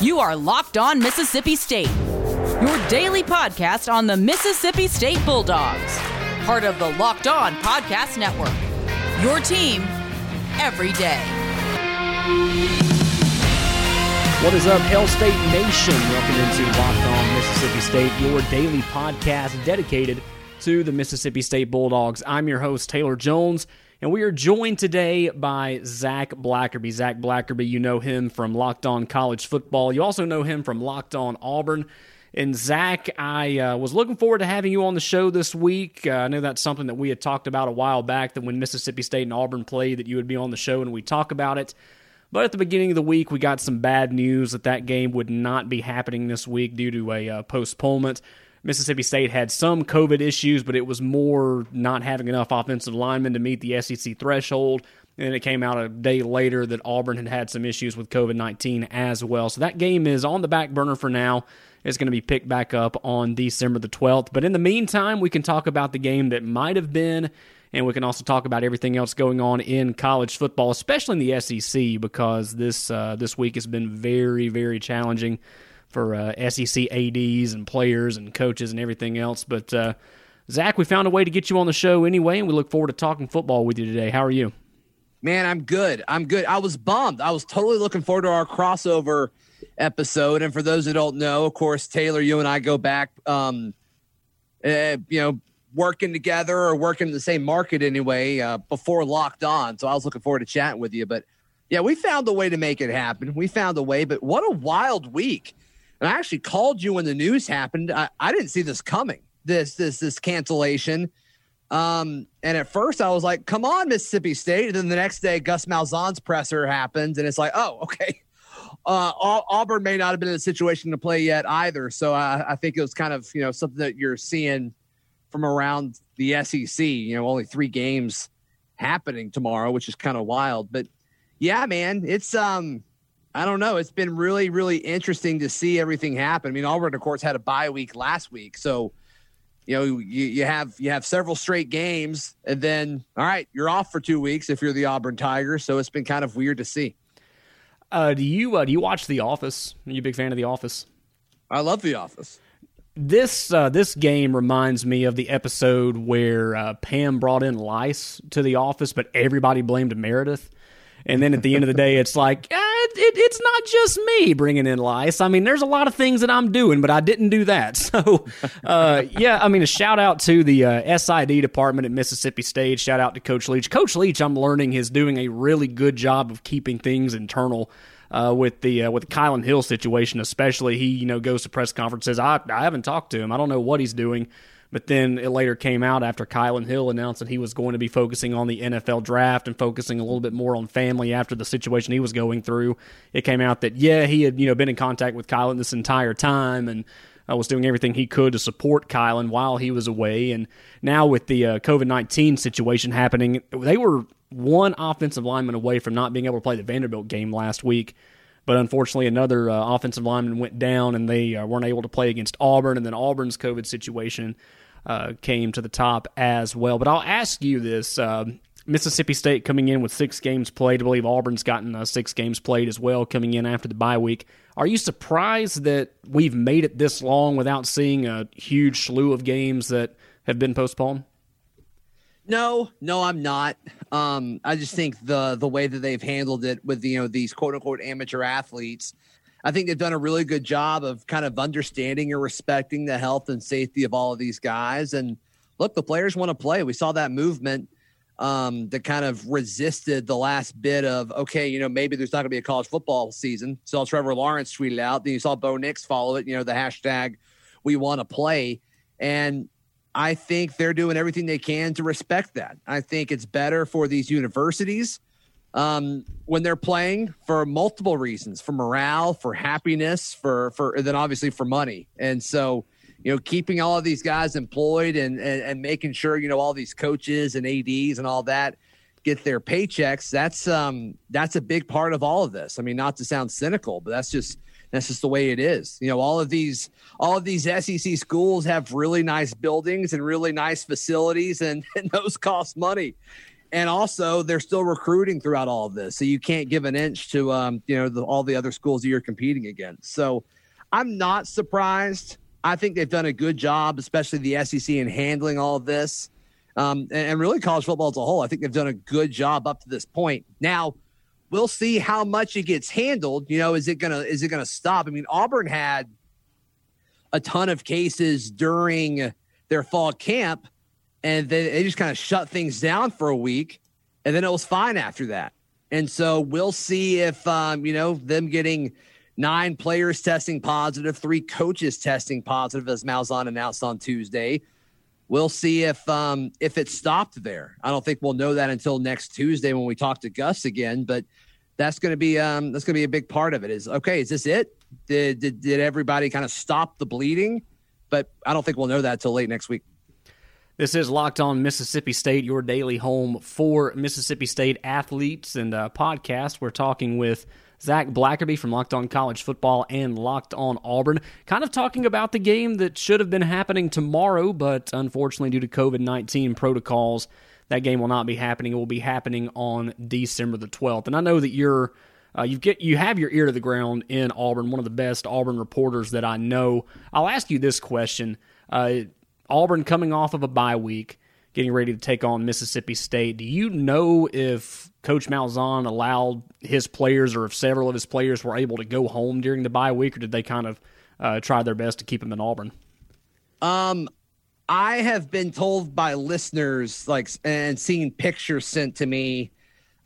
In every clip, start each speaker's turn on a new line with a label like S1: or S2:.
S1: You are Locked On Mississippi State, your daily podcast on the Mississippi State Bulldogs, part of the Locked On Podcast Network. Your team every day.
S2: What is up, Hail State Nation? Welcome into Locked On Mississippi State, your daily podcast dedicated to the Mississippi State Bulldogs. I'm your host, Taylor Jones. And we are joined today by Zach Blackerby. Zach Blackerby, you know him from Locked On College Football. You also know him from Locked On Auburn. And Zach, I uh, was looking forward to having you on the show this week. Uh, I know that's something that we had talked about a while back that when Mississippi State and Auburn played, that you would be on the show and we talk about it. But at the beginning of the week, we got some bad news that that game would not be happening this week due to a uh, postponement. Mississippi State had some COVID issues, but it was more not having enough offensive linemen to meet the SEC threshold. And it came out a day later that Auburn had had some issues with COVID 19 as well. So that game is on the back burner for now. It's going to be picked back up on December the 12th. But in the meantime, we can talk about the game that might have been, and we can also talk about everything else going on in college football, especially in the SEC, because this uh, this week has been very, very challenging for uh, SEC ADs and players and coaches and everything else. But uh, Zach, we found a way to get you on the show anyway, and we look forward to talking football with you today. How are you?
S3: Man, I'm good. I'm good. I was bummed. I was totally looking forward to our crossover episode. And for those that don't know, of course, Taylor, you and I go back, um, uh, you know, working together or working in the same market anyway uh, before Locked On. So I was looking forward to chatting with you. But yeah, we found a way to make it happen. We found a way. But what a wild week! And I actually called you when the news happened. I, I didn't see this coming. This this this cancellation. Um, and at first I was like, "Come on, Mississippi State." And then the next day, Gus Malzahn's presser happens, and it's like, "Oh, okay." Uh, Auburn may not have been in a situation to play yet either. So I, I think it was kind of you know something that you're seeing from around the SEC. You know, only three games happening tomorrow, which is kind of wild. But yeah, man, it's um I don't know. It's been really, really interesting to see everything happen. I mean, Auburn, of course, had a bye week last week, so you know you, you have you have several straight games, and then all right, you're off for two weeks if you're the Auburn Tigers. So it's been kind of weird to see.
S2: Uh, do you uh, do you watch The Office? Are you a big fan of The Office?
S3: I love The Office.
S2: This uh, this game reminds me of the episode where uh, Pam brought in lice to the office, but everybody blamed Meredith. And then at the end of the day, it's like, eh, it, it's not just me bringing in lice. I mean, there's a lot of things that I'm doing, but I didn't do that. So, uh, yeah, I mean, a shout out to the uh, SID department at Mississippi State. Shout out to Coach Leach. Coach Leach, I'm learning, is doing a really good job of keeping things internal. Uh, with the uh, with the Kylan Hill situation, especially, he you know goes to press conferences. I I haven't talked to him. I don't know what he's doing. But then it later came out after Kylan Hill announced that he was going to be focusing on the NFL draft and focusing a little bit more on family after the situation he was going through. It came out that yeah, he had you know been in contact with Kylan this entire time and uh, was doing everything he could to support Kylan while he was away. And now with the uh, COVID nineteen situation happening, they were one offensive lineman away from not being able to play the Vanderbilt game last week. But unfortunately, another uh, offensive lineman went down, and they uh, weren't able to play against Auburn. And then Auburn's COVID situation uh, came to the top as well. But I'll ask you this. Uh, Mississippi State coming in with six games played. I believe Auburn's gotten uh, six games played as well coming in after the bye week. Are you surprised that we've made it this long without seeing a huge slew of games that have been postponed?
S3: No, no, I'm not. Um, I just think the the way that they've handled it with you know these quote unquote amateur athletes I think they've done a really good job of kind of understanding and respecting the health and safety of all of these guys. And look, the players want to play. We saw that movement um, that kind of resisted the last bit of, okay, you know, maybe there's not going to be a college football season. So Trevor Lawrence tweeted out. Then you saw Bo Nix follow it, you know, the hashtag we want to play. And I think they're doing everything they can to respect that. I think it's better for these universities um, when they're playing for multiple reasons for morale for happiness for for then obviously for money. And so you know keeping all of these guys employed and, and and, making sure you know all these coaches and ads and all that get their paychecks that's um that's a big part of all of this. I mean not to sound cynical but that's just that's just the way it is. You know all of these all of these sec schools have really nice buildings and really nice facilities and, and those cost money and also they're still recruiting throughout all of this, so you can't give an inch to um, you know the, all the other schools that you're competing against. So I'm not surprised. I think they've done a good job, especially the SEC, in handling all of this, um, and, and really college football as a whole. I think they've done a good job up to this point. Now we'll see how much it gets handled. You know, is it gonna is it gonna stop? I mean, Auburn had a ton of cases during their fall camp, and then they just kind of shut things down for a week, and then it was fine after that. And so we'll see if um, you know them getting nine players testing positive, three coaches testing positive, as Malzahn announced on Tuesday. We'll see if um, if it stopped there. I don't think we'll know that until next Tuesday when we talk to Gus again. But that's going to be um, that's going to be a big part of it. Is okay? Is this it? Did did, did everybody kind of stop the bleeding? But I don't think we'll know that until late next week.
S2: This is Locked On Mississippi State, your daily home for Mississippi State athletes and uh, podcast. We're talking with Zach Blackerby from Locked On College Football and Locked On Auburn, kind of talking about the game that should have been happening tomorrow, but unfortunately, due to COVID 19 protocols, that game will not be happening. It will be happening on December the 12th. And I know that you're uh, you get you have your ear to the ground in Auburn, one of the best Auburn reporters that I know. I'll ask you this question: uh, Auburn coming off of a bye week, getting ready to take on Mississippi State. Do you know if Coach Malzahn allowed his players, or if several of his players were able to go home during the bye week, or did they kind of uh, try their best to keep them in Auburn?
S3: Um, I have been told by listeners, like, and seeing pictures sent to me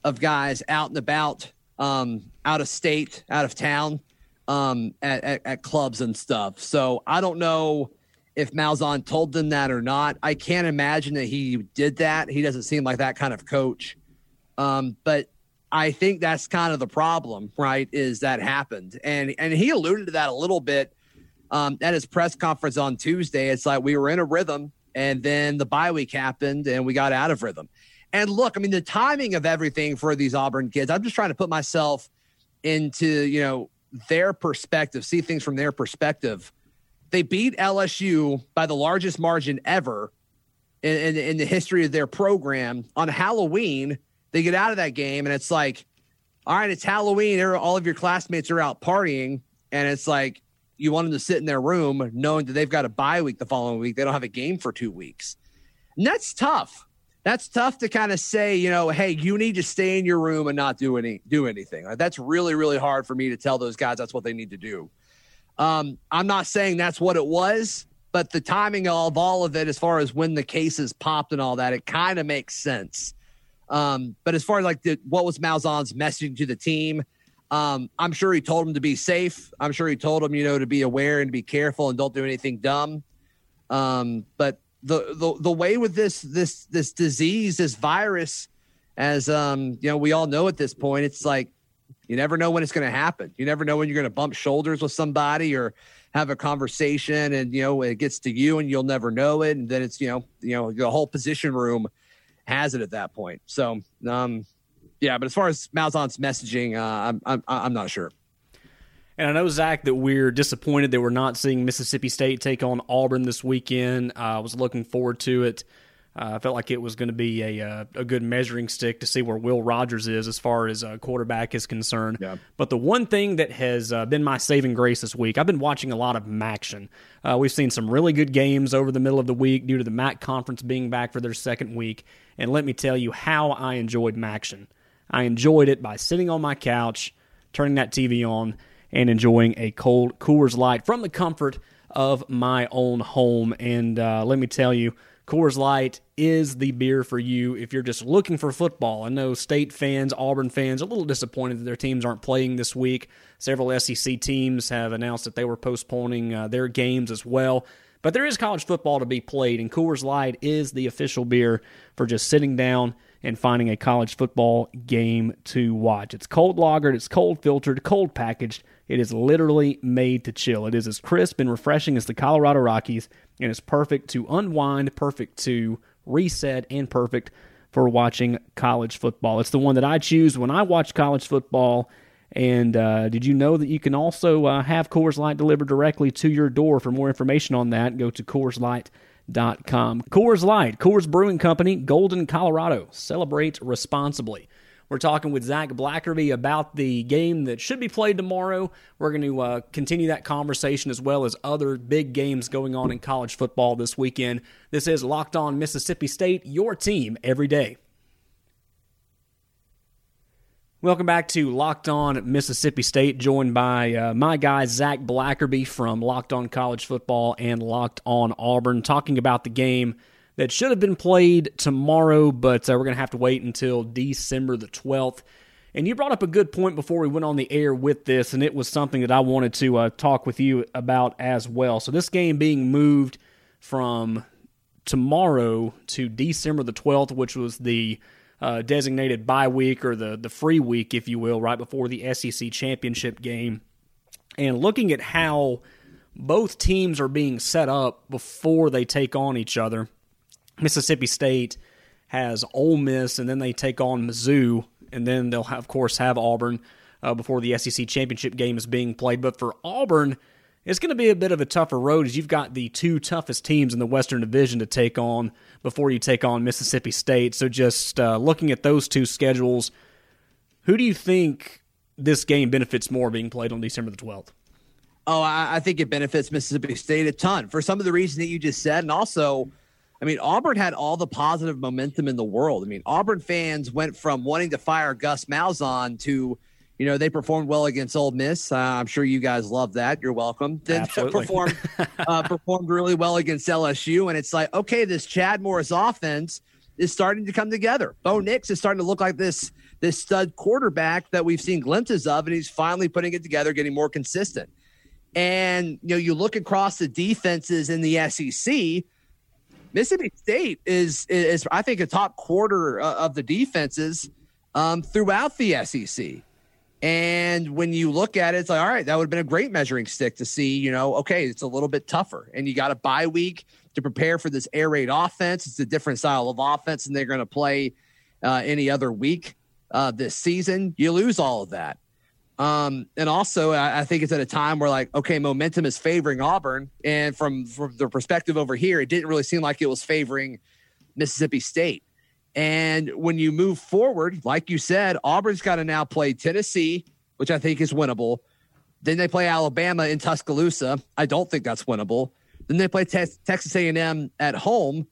S3: of guys out and about, um, out of state, out of town, um, at, at, at clubs and stuff. So I don't know if Malzahn told them that or not. I can't imagine that he did that. He doesn't seem like that kind of coach. Um, but I think that's kind of the problem, right? Is that happened, and and he alluded to that a little bit um, at his press conference on Tuesday. It's like we were in a rhythm, and then the bye week happened, and we got out of rhythm. And look, I mean, the timing of everything for these Auburn kids. I'm just trying to put myself into you know their perspective, see things from their perspective. They beat LSU by the largest margin ever in, in, in the history of their program on Halloween. They get out of that game, and it's like, all right, it's Halloween. All of your classmates are out partying, and it's like you want them to sit in their room knowing that they've got a bye week the following week. They don't have a game for two weeks. And that's tough. That's tough to kind of say, you know, hey, you need to stay in your room and not do any do anything. That's really, really hard for me to tell those guys that's what they need to do. Um, I'm not saying that's what it was, but the timing of all of it, as far as when the cases popped and all that, it kind of makes sense. Um, but as far as like the, what was Malzahn's messaging to the team, um, I'm sure he told him to be safe. I'm sure he told him, you know, to be aware and be careful and don't do anything dumb. Um, but the, the the way with this this this disease, this virus, as um, you know, we all know at this point, it's like you never know when it's going to happen. You never know when you're going to bump shoulders with somebody or have a conversation, and you know it gets to you, and you'll never know it, and then it's you know you know the whole position room has it at that point. So um, yeah, but as far as Malzahn's messaging, uh, I'm, I'm I'm not sure.
S2: And I know Zach that we're disappointed that we're not seeing Mississippi State take on Auburn this weekend. Uh, I was looking forward to it. Uh, I felt like it was going to be a uh, a good measuring stick to see where Will Rogers is as far as a quarterback is concerned. Yeah. But the one thing that has uh, been my saving grace this week, I've been watching a lot of MACtion. Uh, we've seen some really good games over the middle of the week due to the MAC conference being back for their second week. And let me tell you how I enjoyed MACtion. I enjoyed it by sitting on my couch, turning that TV on, and enjoying a cold Coors Light from the comfort of my own home. And uh, let me tell you, Coors Light is the beer for you if you're just looking for football. I know state fans, Auburn fans, a little disappointed that their teams aren't playing this week. Several SEC teams have announced that they were postponing uh, their games as well. But there is college football to be played, and Coors Light is the official beer for just sitting down and finding a college football game to watch. It's cold lagered, it's cold filtered, cold packaged. It is literally made to chill. It is as crisp and refreshing as the Colorado Rockies, and it's perfect to unwind, perfect to reset, and perfect for watching college football. It's the one that I choose when I watch college football. And uh, did you know that you can also uh, have Coors Light delivered directly to your door? For more information on that, go to Coors Light Com. Coors Light, Coors Brewing Company, Golden, Colorado. Celebrate responsibly. We're talking with Zach Blackerby about the game that should be played tomorrow. We're going to uh, continue that conversation as well as other big games going on in college football this weekend. This is Locked On Mississippi State, your team every day. Welcome back to Locked On Mississippi State, joined by uh, my guy, Zach Blackerby from Locked On College Football and Locked On Auburn, talking about the game that should have been played tomorrow, but uh, we're going to have to wait until December the 12th. And you brought up a good point before we went on the air with this, and it was something that I wanted to uh, talk with you about as well. So, this game being moved from tomorrow to December the 12th, which was the uh, designated bye week or the the free week, if you will, right before the SEC championship game, and looking at how both teams are being set up before they take on each other. Mississippi State has Ole Miss, and then they take on Mizzou, and then they'll have, of course have Auburn uh, before the SEC championship game is being played. But for Auburn, it's going to be a bit of a tougher road as you've got the two toughest teams in the Western Division to take on before you take on Mississippi State. So just uh, looking at those two schedules, who do you think this game benefits more being played on December the 12th?
S3: Oh, I, I think it benefits Mississippi State a ton for some of the reasons that you just said. And also, I mean, Auburn had all the positive momentum in the world. I mean, Auburn fans went from wanting to fire Gus Malzahn to – you know, they performed well against Ole Miss. Uh, I'm sure you guys love that. You're welcome. Then performed uh, performed really well against LSU, and it's like, okay, this Chad Morris offense is starting to come together. Bo Nix is starting to look like this this stud quarterback that we've seen glimpses of, and he's finally putting it together, getting more consistent. And you know, you look across the defenses in the SEC. Mississippi State is is I think a top quarter uh, of the defenses um, throughout the SEC. And when you look at it, it's like, all right, that would have been a great measuring stick to see, you know, okay, it's a little bit tougher. And you got a bye week to prepare for this air raid offense. It's a different style of offense, and they're going to play uh, any other week uh, this season. You lose all of that. Um, and also, I, I, think it's at a time where, like, okay, momentum is favoring Auburn. And from, from the perspective over here, it didn't really seem like it was favoring Mississippi State. And when you move forward, like you said, Auburn's got to now play Tennessee, which I think is winnable. Then they play Alabama in Tuscaloosa. I don't think that's winnable. Then they play te- Texas A&M at home.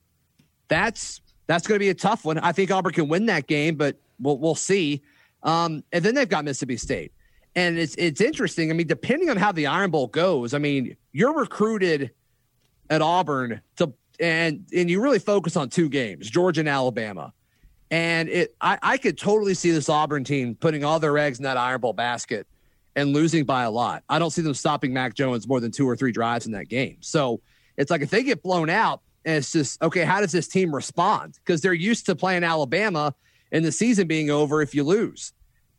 S3: That's that's going to be a tough one. I think Auburn can win that game, but we'll we'll see. Um, and then they've got Mississippi State, and it's it's interesting. I mean, depending on how the Iron Bowl goes, I mean, you're recruited at Auburn to and and you really focus on two games, Georgia and Alabama. And it I, I could totally see this Auburn team putting all their eggs in that Iron Bowl basket and losing by a lot. I don't see them stopping Mac Jones more than two or three drives in that game. So it's like if they get blown out, and it's just okay, how does this team respond? Because they're used to playing Alabama and the season being over if you lose.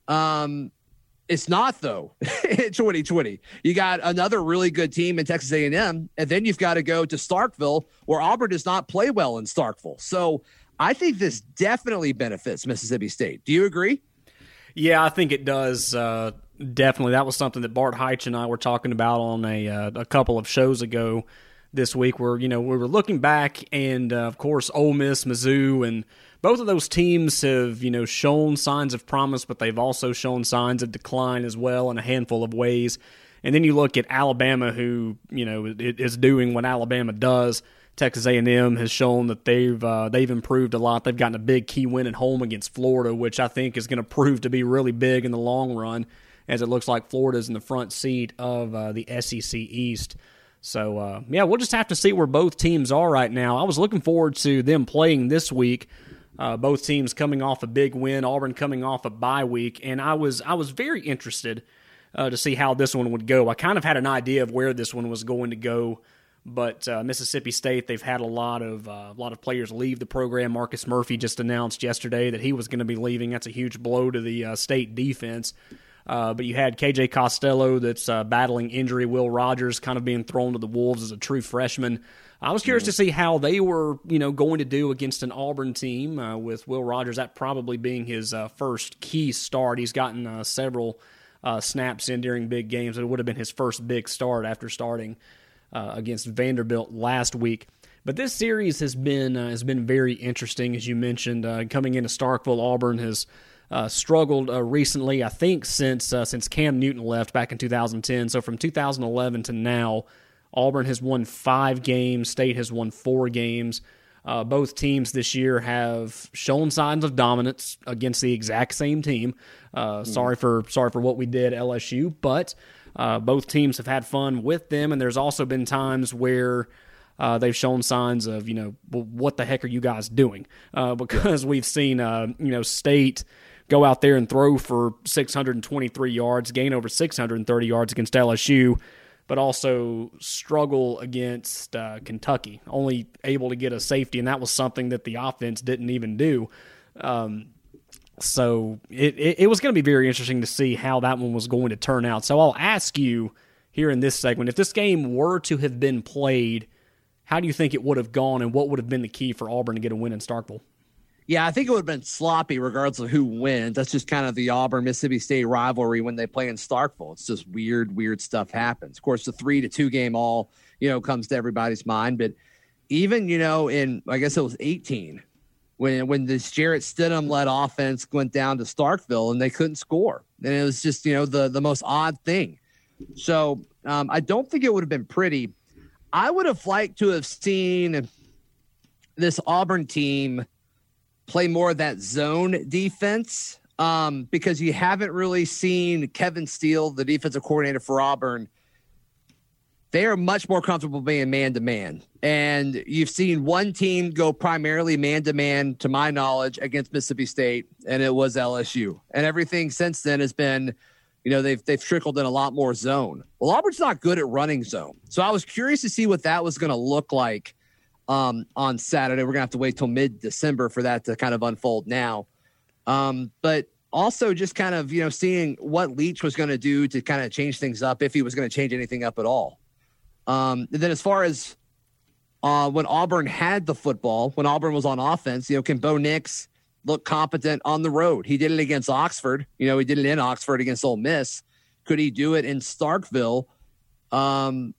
S3: Um, it's not though. 2020, you got another really good team in Texas A&M, and then you've got to go to Starkville, where Auburn does not play well in Starkville. So I think this definitely benefits Mississippi State. Do you agree?
S2: Yeah, I think it does. Uh, definitely, that was something that Bart Heitch and I were talking about on a uh, a couple of shows ago this week. Where you know we were looking back, and uh, of course, Ole Miss, Mizzou, and both of those teams have, you know, shown signs of promise, but they've also shown signs of decline as well in a handful of ways. And then you look at Alabama, who you know is doing what Alabama does. Texas A&M has shown that they've uh, they've improved a lot. They've gotten a big key win at home against Florida, which I think is going to prove to be really big in the long run, as it looks like Florida's in the front seat of uh, the SEC East. So uh, yeah, we'll just have to see where both teams are right now. I was looking forward to them playing this week uh, both teams coming off a big win, Auburn coming off a bye week, and I was I was very interested uh, to see how this one would go. I kind of had an idea of where this one was going to go, but uh, Mississippi State they've had a lot of uh, a lot of players leave the program. Marcus Murphy just announced yesterday that he was going to be leaving. That's a huge blow to the uh, state defense. Uh, but you had KJ Costello that's battling injury. Will Rogers kind of being thrown to the wolves as a true freshman. I was curious to see how they were, you know, going to do against an Auburn team uh, with Will Rogers. That probably being his uh, first key start. He's gotten uh, several uh, snaps in during big games. It would have been his first big start after starting uh, against Vanderbilt last week. But this series has been has been very interesting, as you mentioned. Coming into Starkville, Auburn has uh, struggled uh, recently. I think since uh, since Cam Newton left back in 2010. So from 2011 to now, Auburn has won five games. State has won four games. Uh, both teams this year have shown signs of dominance against the exact same team. Uh, sorry for sorry for what we did LSU, but uh, both teams have had fun with them, and there's also been times where uh, they've shown signs of you know well, what the heck are you guys doing? Uh, because we've seen uh, you know State go out there and throw for 623 yards, gain over 630 yards against LSU but also struggle against uh, Kentucky, only able to get a safety, and that was something that the offense didn't even do. Um, so it, it, it was going to be very interesting to see how that one was going to turn out. So I'll ask you here in this segment if this game were to have been played, how do you think it would have gone, and what would have been the key for Auburn to get a win in Starkville?
S3: Yeah, I think it would have been sloppy regardless of who wins. That's just kind of the Auburn Mississippi State rivalry when they play in Starkville. It's just weird, weird stuff happens. Of course, the three to two game all, you know, comes to everybody's mind. But even, you know, in I guess it was 18, when when this Jarrett Stidham led offense went down to Starkville and they couldn't score. And it was just, you know, the the most odd thing. So um, I don't think it would have been pretty. I would have liked to have seen this Auburn team play more of that zone defense um, because you haven't really seen Kevin Steele, the defensive coordinator for Auburn. They are much more comfortable being man to man. And you've seen one team go primarily man to man, to my knowledge, against Mississippi State, and it was LSU. And everything since then has been, you know, they've they've trickled in a lot more zone. Well, Auburn's not good at running zone. So I was curious to see what that was going to look like um, on Saturday. We're gonna have to wait till mid December for that to kind of unfold now. Um, but also just kind of you know seeing what Leach was going to do to kind of change things up if he was going to change anything up at all. Um, and then as far as uh, when Auburn had the football, when Auburn was on offense, you know, can Bo Nix look competent on the road? He did it against Oxford. You know, he did it in Oxford against Ole Miss. Could he do it in Starkville um,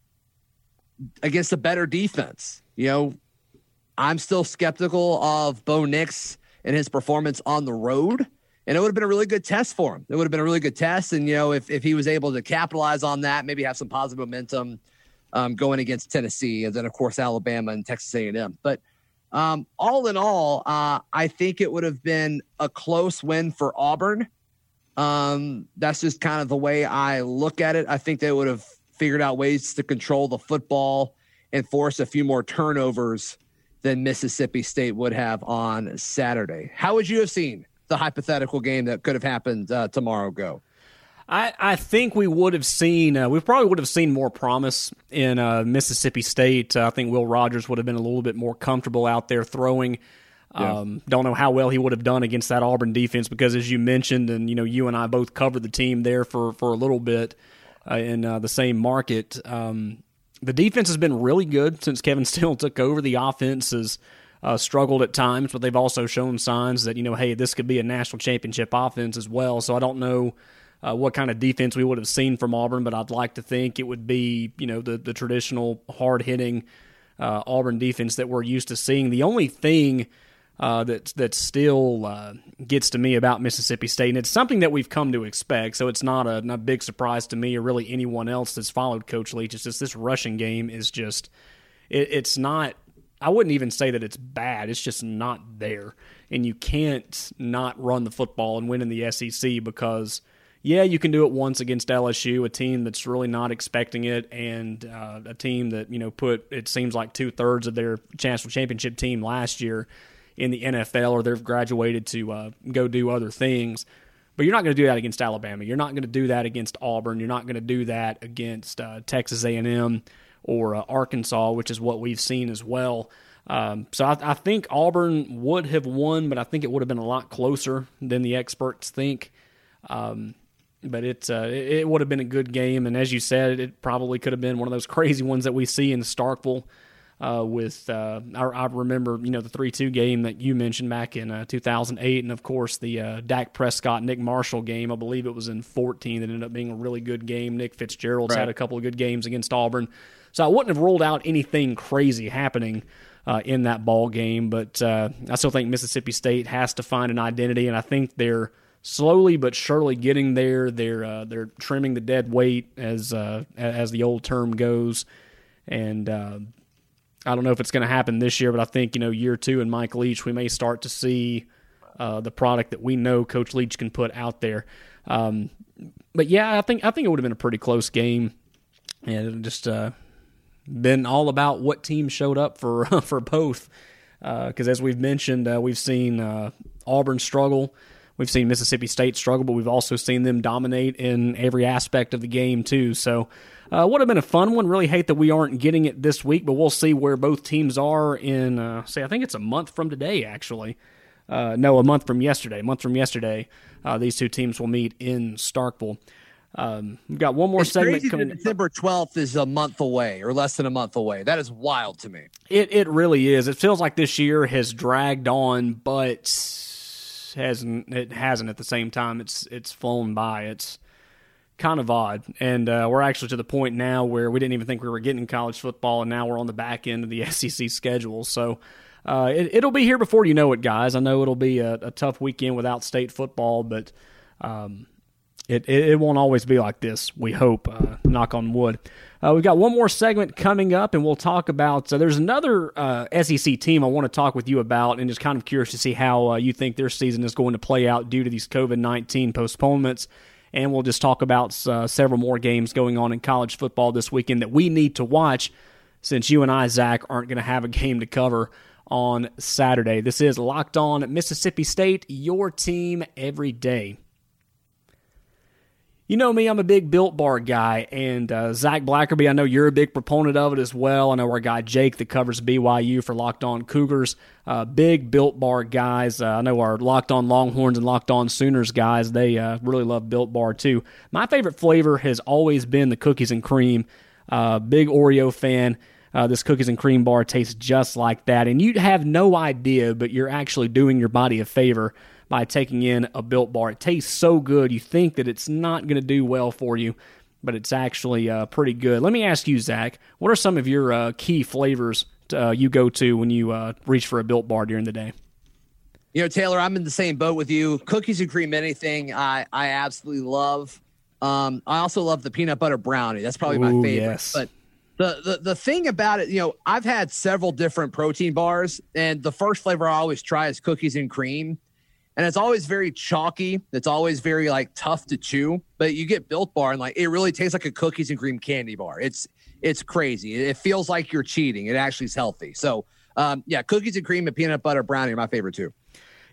S3: against a better defense? You know, I'm still skeptical of Bo Nix and his performance on the road. And it would have been a really good test for him. It would have been a really good test. And, you know, if, if he was able to capitalize on that, maybe have some positive momentum um, going against Tennessee, and then, of course, Alabama and Texas A&M. But um, all in all, uh, I think it would have been a close win for Auburn. Um, that's just kind of the way I look at it. I think they would have figured out ways to control the football and force a few more turnovers than Mississippi State would have on Saturday. How would you have seen the hypothetical game that could have happened uh, tomorrow go?
S2: I, I think we would have seen uh, we probably would have seen more promise in uh, Mississippi State. Uh, I think Will Rogers would have been a little bit more comfortable out there throwing. Yeah. Um, don't know how well he would have done against that Auburn defense because, as you mentioned, and you know, you and I both covered the team there for for a little bit uh, in uh, the same market. Um, the defense has been really good since Kevin Steele took over. The offense has uh, struggled at times, but they've also shown signs that you know, hey, this could be a national championship offense as well. So I don't know. Uh, what kind of defense we would have seen from Auburn, but I'd like to think it would be, you know, the, the traditional hard hitting uh, Auburn defense that we're used to seeing. The only thing uh, that that still uh, gets to me about Mississippi State, and it's something that we've come to expect. So it's not a, not a big surprise to me or really anyone else that's followed Coach Leach. It's just this rushing game is just it, it's not. I wouldn't even say that it's bad. It's just not there, and you can't not run the football and win in the SEC because yeah, you can do it once against LSU, a team that's really not expecting it, and uh, a team that you know put it seems like two thirds of their national championship team last year in the NFL or they've graduated to uh, go do other things. But you're not going to do that against Alabama. You're not going to do that against Auburn. You're not going to do that against uh, Texas A&M or uh, Arkansas, which is what we've seen as well. Um, so I, I, think Auburn would have won, but I think it would have been a lot closer than the experts think. Um, but it, uh, it would have been a good game, and as you said, it probably could have been one of those crazy ones that we see in Starkville Uh, with uh, I, I, remember you know the three two game that you mentioned back in uh, 2008, and of course the uh, Dak Prescott Nick Marshall game. I believe it was in 14 that ended up being a really good game. Nick Fitzgerald's right. had a couple of good games against Auburn, so I wouldn't have ruled out anything crazy happening uh, in that ball game. But uh, I still think Mississippi State has to find an identity, and I think they're slowly but surely getting there. They're uh, they're trimming the dead weight as uh, as the old term goes, and uh, I don't know if it's going to happen this year, but I think you know year two and Mike Leach, we may start to see uh, the product that we know Coach Leach can put out there. Um, but yeah, I think I think it would have been a pretty close game, and just uh, been all about what team showed up for for both. Because uh, as we've mentioned, we've seen Auburn struggle. We've seen Mississippi State struggle, but we've also seen them dominate in every aspect of the game, too. So, uh, would have been a fun one. Really hate that we aren't getting it this week, but we'll see where both teams are in, uh, say, I think it's a month from today, actually. Uh, no, a month from yesterday. A month from yesterday, uh, these two teams will meet in Starkville. Um, we've got one more
S3: it's
S2: segment coming.
S3: December twelfth is a month away, or less than a month away. That is wild to me.
S2: It it really is. It feels like this year has dragged on, but hasn't it hasn't at the same time. It's it's flown by. It's kind of odd, and uh, we're actually to the point now where we didn't even think we were getting college football, and now we're on the back end of the SEC schedule. So. Uh, it, will be here before you know it, guys. I know it'll be a, a tough weekend without state football, but um, it, it, it won't always be like this. We hope. Uh, knock on wood. Uh, we've got one more segment coming up, and we'll talk about. There's another uh, SEC team I want to talk with you about, and just kind of curious to see how uh, you think their season is going to play out due to these COVID 19 postponements. And we'll just talk about uh, several more games going on in college football this weekend that we need to watch since you and I, Zach, aren't going to have a game to cover on Saturday. This is Locked On Mississippi State, your team every day. You know me, I'm a big Built Bar guy, and uh, Zach Blackerby, I know you're a big proponent of it as well. I know our guy Jake that covers BYU for Locked On Cougars, uh, big Built Bar guys. Uh, I know our Locked On Longhorns and Locked On Sooners guys, they uh, really love Built Bar too. My favorite flavor has always been the cookies and cream. Uh, big Oreo fan. Uh, this cookies and cream bar tastes just like that, and you'd have no idea, but you're actually doing your body a favor by taking in a built bar. It tastes so good, you think that it's not going to do well for you, but it's actually uh, pretty good. Let me ask you, Zach, what are some of your uh, key flavors to, uh, you go to when you uh, reach for a built bar during the day?
S3: You know, Taylor, I'm in the same boat with you. Cookies and cream, anything I, I absolutely love. Um, I also love the peanut butter brownie. That's probably my favorite. Yes. But the, the the thing about it, you know, I've had several different protein bars, and the first flavor I always try is cookies and cream and it's always very chalky. It's always very like tough to chew. But you get Built Bar and like it really tastes like a cookies and cream candy bar. It's it's crazy. It feels like you're cheating. It actually is healthy. So um, yeah, cookies and cream and peanut butter brownie are my favorite too.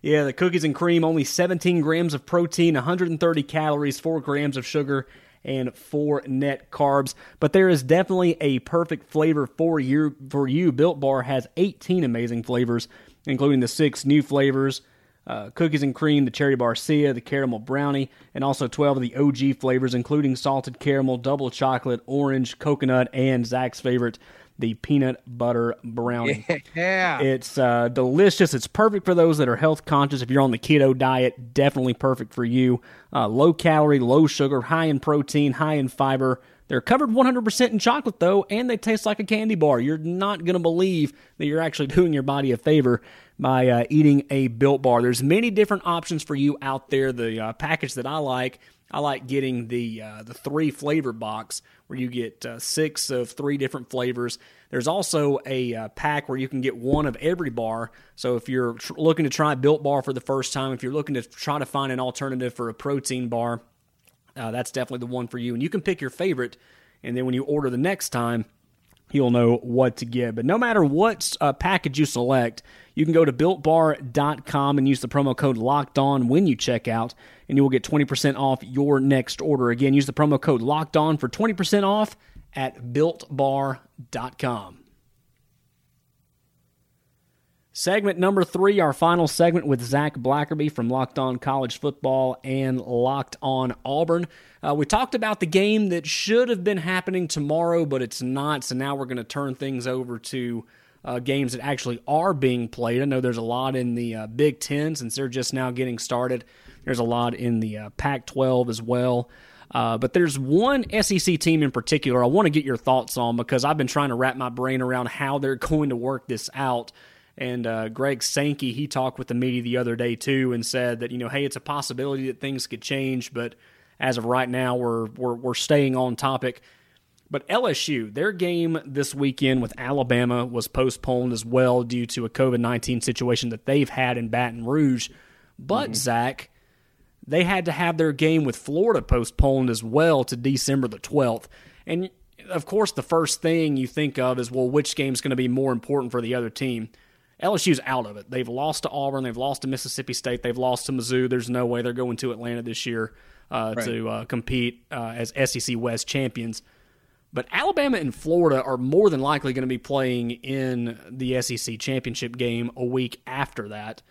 S2: Yeah, the cookies and cream only 17 grams of protein, 130 calories, four grams of sugar, and four net carbs. But there is definitely a perfect flavor for you. For you, Built Bar has 18 amazing flavors, including the six new flavors uh, cookies and cream, the cherry barcia, the caramel brownie, and also 12 of the OG flavors, including salted caramel, double chocolate, orange, coconut, and Zach's favorite, the peanut butter brownie.
S3: Yeah.
S2: It's uh, delicious. It's perfect for those that are health conscious. If you're on the keto diet, definitely perfect for you. Uh, low calorie, low sugar, high in protein, high in fiber. They're covered 100% in chocolate, though, and they taste like a candy bar. You're not going to believe that you're actually doing your body a favor by uh, eating a Built Bar. There's many different options for you out there. The uh, package that I like, I like getting the uh, the three flavor box where you get uh, six of three different flavors. There's also a uh, pack where you can get one of every bar. So if you're tr- looking to try Built Bar for the first time, if you're looking to try to find an alternative for a protein bar, uh, that's definitely the one for you. And you can pick your favorite, and then when you order the next time, you'll know what to get. But no matter what uh, package you select, you can go to builtbar.com and use the promo code locked on when you check out, and you will get 20% off your next order. Again, use the promo code locked on for 20% off at builtbar.com. Segment number three, our final segment with Zach Blackerby from Locked On College Football and Locked On Auburn. Uh, we talked about the game that should have been happening tomorrow, but it's not. So now we're going to turn things over to uh, games that actually are being played. I know there's a lot in the uh, Big Ten since they're just now getting started. There's a lot in the uh, Pac 12 as well. Uh, but there's one SEC team in particular I want to get your thoughts on because I've been trying to wrap my brain around how they're going to work this out. And uh, Greg Sankey, he talked with the media the other day too, and said that you know, hey, it's a possibility that things could change, but as of right now, we're we're, we're staying on topic. But LSU, their game this weekend with Alabama was postponed as well due to a COVID nineteen situation that they've had in Baton Rouge. But mm-hmm. Zach, they had to have their game with Florida postponed as well to December the twelfth. And of course, the first thing you think of is, well, which game's going to be more important for the other team? LSU's out of it. They've lost to Auburn. They've lost to Mississippi State. They've lost to Mizzou. There's no way they're going to Atlanta this year uh, right. to uh, compete uh, as SEC West champions. But Alabama and Florida are more than likely going to be playing in the SEC championship game a week after that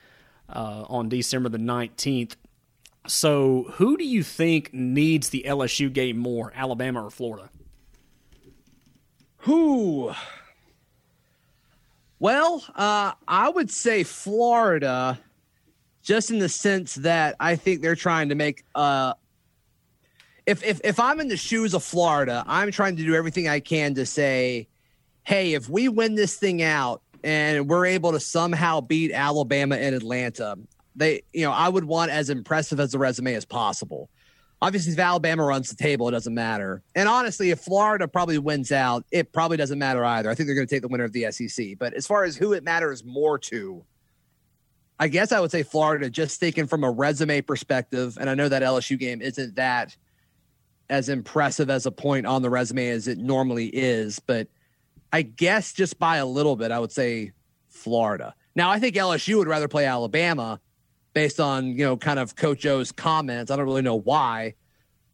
S2: uh, on December the 19th. So, who do you think needs the LSU game more, Alabama or Florida?
S3: Who? Well, uh, I would say Florida, just in the sense that I think they're trying to make. Uh, if if if I'm in the shoes of Florida, I'm trying to do everything I can to say, hey, if we win this thing out and we're able to somehow beat Alabama and Atlanta, they, you know, I would want as impressive as a resume as possible. Obviously, if Alabama runs the table, it doesn't matter. And honestly, if Florida probably wins out, it probably doesn't matter either. I think they're going to take the winner of the SEC. But as far as who it matters more to, I guess I would say Florida, just thinking from a resume perspective. And I know that LSU game isn't that as impressive as a point on the resume as it normally is. But I guess just by a little bit, I would say Florida. Now, I think LSU would rather play Alabama based on you know kind of Coach O's comments. I don't really know why,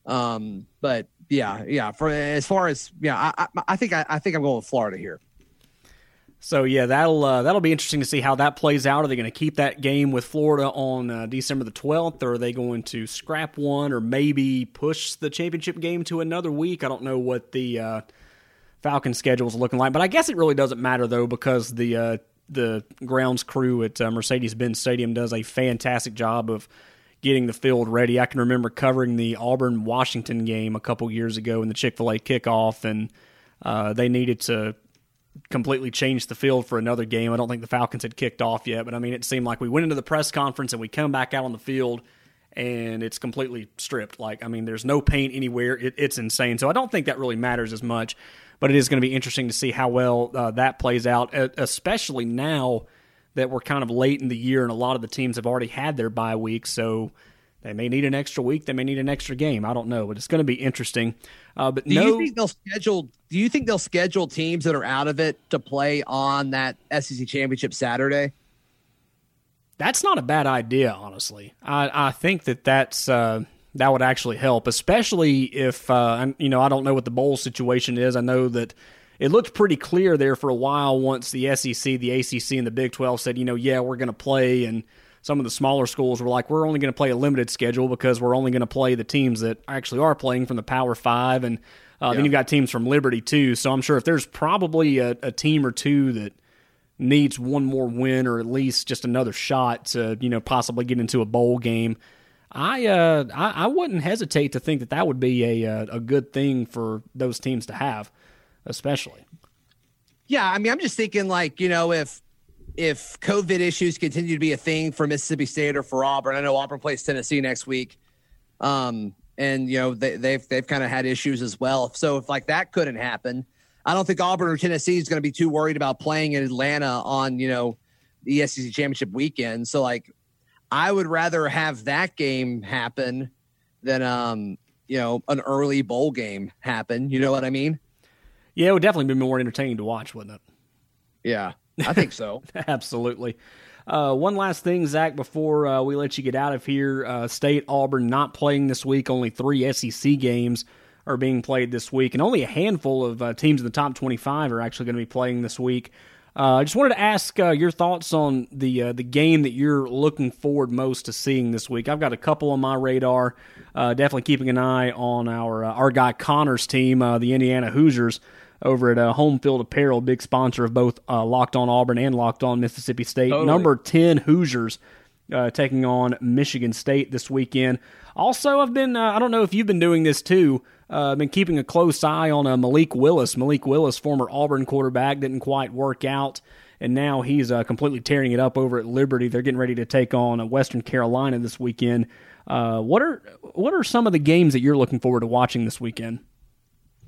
S3: um, but yeah, yeah. For as far as yeah, I, I, I think I, I, think I'm going with Florida here.
S2: So yeah, that'll uh, that'll be interesting to see how that plays out. Are they going to keep that game with Florida on uh, December the 12th, or are they going to scrap one, or maybe push the championship game to another week? I don't know what the uh, Falcon schedule is looking like, but I guess it really doesn't matter though because the uh, the grounds crew at uh, Mercedes Benz Stadium does a fantastic job of getting the field ready. I can remember covering the Auburn Washington game a couple years ago in the Chick fil A kickoff, and uh, they needed to completely change the field for another game. I don't think the Falcons had kicked off yet, but I mean, it seemed like we went into the press conference and we come back out on the field and it's completely stripped. Like, I mean, there's no paint anywhere. It, it's insane. So I don't think that really matters as much but it is going to be interesting to see how well uh, that plays out, especially now that we're kind of late in the year and a lot of the teams have already had their bye week. So they may need an extra week. They may need an extra game. I don't know, but it's going to be interesting. Uh, but
S3: do
S2: no,
S3: you think they'll schedule? Do you think they'll schedule teams that are out of it to play on that SEC championship Saturday?
S2: That's not a bad idea, honestly. I, I think that that's uh, that would actually help, especially if uh, you know I don't know what the bowl situation is. I know that it looked pretty clear there for a while once the SEC, the ACC, and the Big Twelve said, you know, yeah, we're going to play, and some of the smaller schools were like, we're only going to play a limited schedule because we're only going to play the teams that actually are playing from the Power Five, and uh, yeah. then you've got teams from Liberty too. So I'm sure if there's probably a, a team or two that needs one more win or at least just another shot to you know possibly get into a bowl game I, uh, I, I wouldn't hesitate to think that that would be a uh, a good thing for those teams to have, especially.
S3: Yeah, I mean, I'm just thinking like you know if if COVID issues continue to be a thing for Mississippi State or for Auburn, I know Auburn plays Tennessee next week, um, and you know they, they've they've kind of had issues as well. So if like that couldn't happen, I don't think Auburn or Tennessee is going to be too worried about playing in Atlanta on you know the SEC championship weekend. So like I would rather have that game happen than um, you know, an early bowl game happen. You know what I mean?
S2: Yeah, it would definitely be more entertaining to watch, wouldn't it?
S3: Yeah, I think so.
S2: Absolutely. Uh, one last thing, Zach, before uh, we let you get out of here. Uh, State Auburn not playing this week. Only three SEC games are being played this week, and only a handful of uh, teams in the top 25 are actually going to be playing this week. Uh, I just wanted to ask uh, your thoughts on the uh, the game that you're looking forward most to seeing this week. I've got a couple on my radar. Uh, definitely keeping an eye on our uh, our guy Connor's team, uh, the Indiana Hoosiers, over at Home Field Apparel, big sponsor of both Locked On Auburn and Locked On Mississippi State. Totally. Number ten Hoosiers taking on Michigan State this weekend. Also, I've been I don't know if you've been doing this too. Uh, been keeping a close eye on uh, Malik Willis. Malik Willis, former Auburn quarterback, didn't quite work out, and now he's uh, completely tearing it up over at Liberty. They're getting ready to take on uh, Western Carolina this weekend. Uh, what are what are some of the games that you're looking forward to watching this weekend?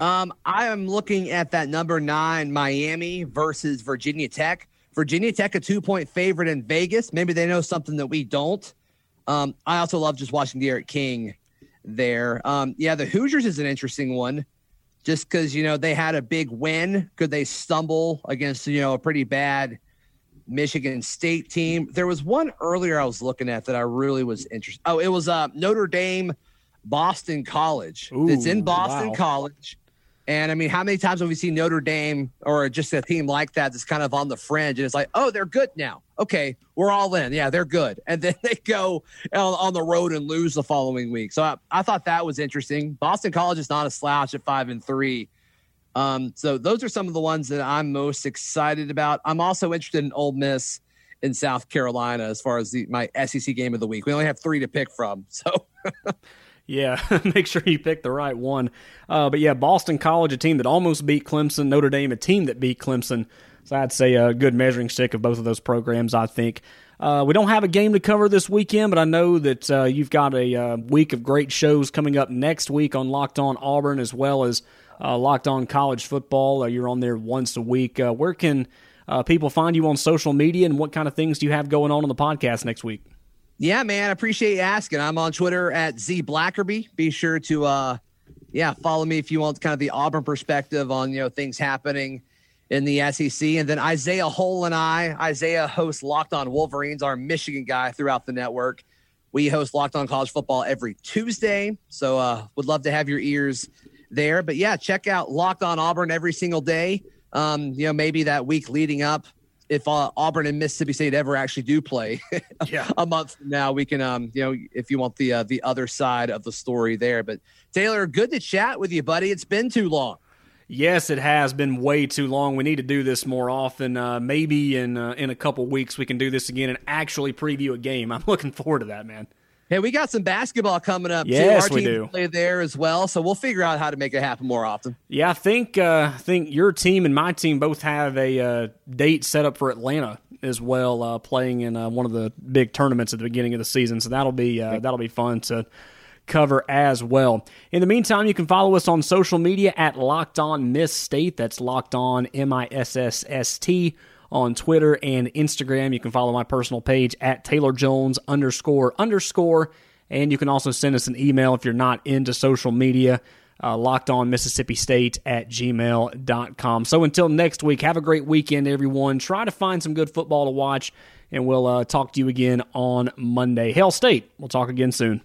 S3: Um, I am looking at that number nine Miami versus Virginia Tech. Virginia Tech, a two point favorite in Vegas. Maybe they know something that we don't. Um, I also love just watching D'Eriq King there. Um, yeah, the Hoosiers is an interesting one just because, you know, they had a big win. Could they stumble against, you know, a pretty bad Michigan State team? There was one earlier I was looking at that I really was interested. Oh, it was uh, Notre Dame Boston College. Ooh, it's in Boston wow. College. And I mean, how many times have we seen Notre Dame or just a team like that that's kind of on the fringe and it's like, oh, they're good now. Okay, we're all in. Yeah, they're good. And then they go on, the road and lose the following week. So I, I, thought that was interesting. Boston College is not a slouch at five and three. Um, so those are some of the ones that I'm most excited about. I'm also interested in Ole Miss in South Carolina as far as the, my SEC game of the week. We only have three to pick from. So.
S2: Yeah, make sure you pick the right one. Uh, but yeah, Boston College, a team that almost beat Clemson. Notre Dame, a team that beat Clemson. So I'd say a good measuring stick of both of those programs, I think. Uh, we don't have a game to cover this weekend, but I know that uh, you've got a uh, week of great shows coming up next week on Locked On Auburn as well as uh, Locked On College Football. Uh, you're on there once a week. where can people find you on social media, and what kind of things do you have going on on the podcast next week?
S3: Yeah, man, I appreciate you asking. I'm on Twitter at Z Blackerby. Be sure to uh yeah, follow me if you want kind of the Auburn perspective on, you know, things happening in the SEC. And then Isaiah Hole and I, Isaiah hosts Locked On Wolverines, our Michigan guy throughout the network. We host Locked On College Football every Tuesday. So uh would love to have your ears there. But yeah, check out Locked On Auburn every single day. Um, you know, maybe that week leading up if uh, Auburn and Mississippi State ever actually do play yeah. a month from now, we can, um, you know, if you want the uh, the other side of the story there. But Taylor, good to chat with you, buddy. It's been too long.
S2: Yes, it has been way too long. We need to do this more often. Uh, maybe in uh, in a couple weeks we can do this again and actually preview a game. I'm looking forward to that, man.
S3: Hey, we got some basketball coming up
S2: yes,
S3: too. Our
S2: we do.
S3: play there as well, so we'll figure out how to make it happen more often.
S2: Yeah, I think uh, I think your team and my team both have a uh, date set up for Atlanta as well, uh, playing in uh, one of the big tournaments at the beginning of the season. So that'll be uh, that'll be fun to cover as well. In the meantime, you can follow us on social media at Locked On Miss State. That's Locked On M I S S S T on Twitter and Instagram. You can follow my personal page at Taylor Jones underscore underscore. And you can also send us an email if you're not into social media, uh, locked on Mississippi State at gmail.com. So until next week, have a great weekend, everyone. Try to find some good football to watch, and we'll uh, talk to you again on Monday. Hail State. We'll talk again soon.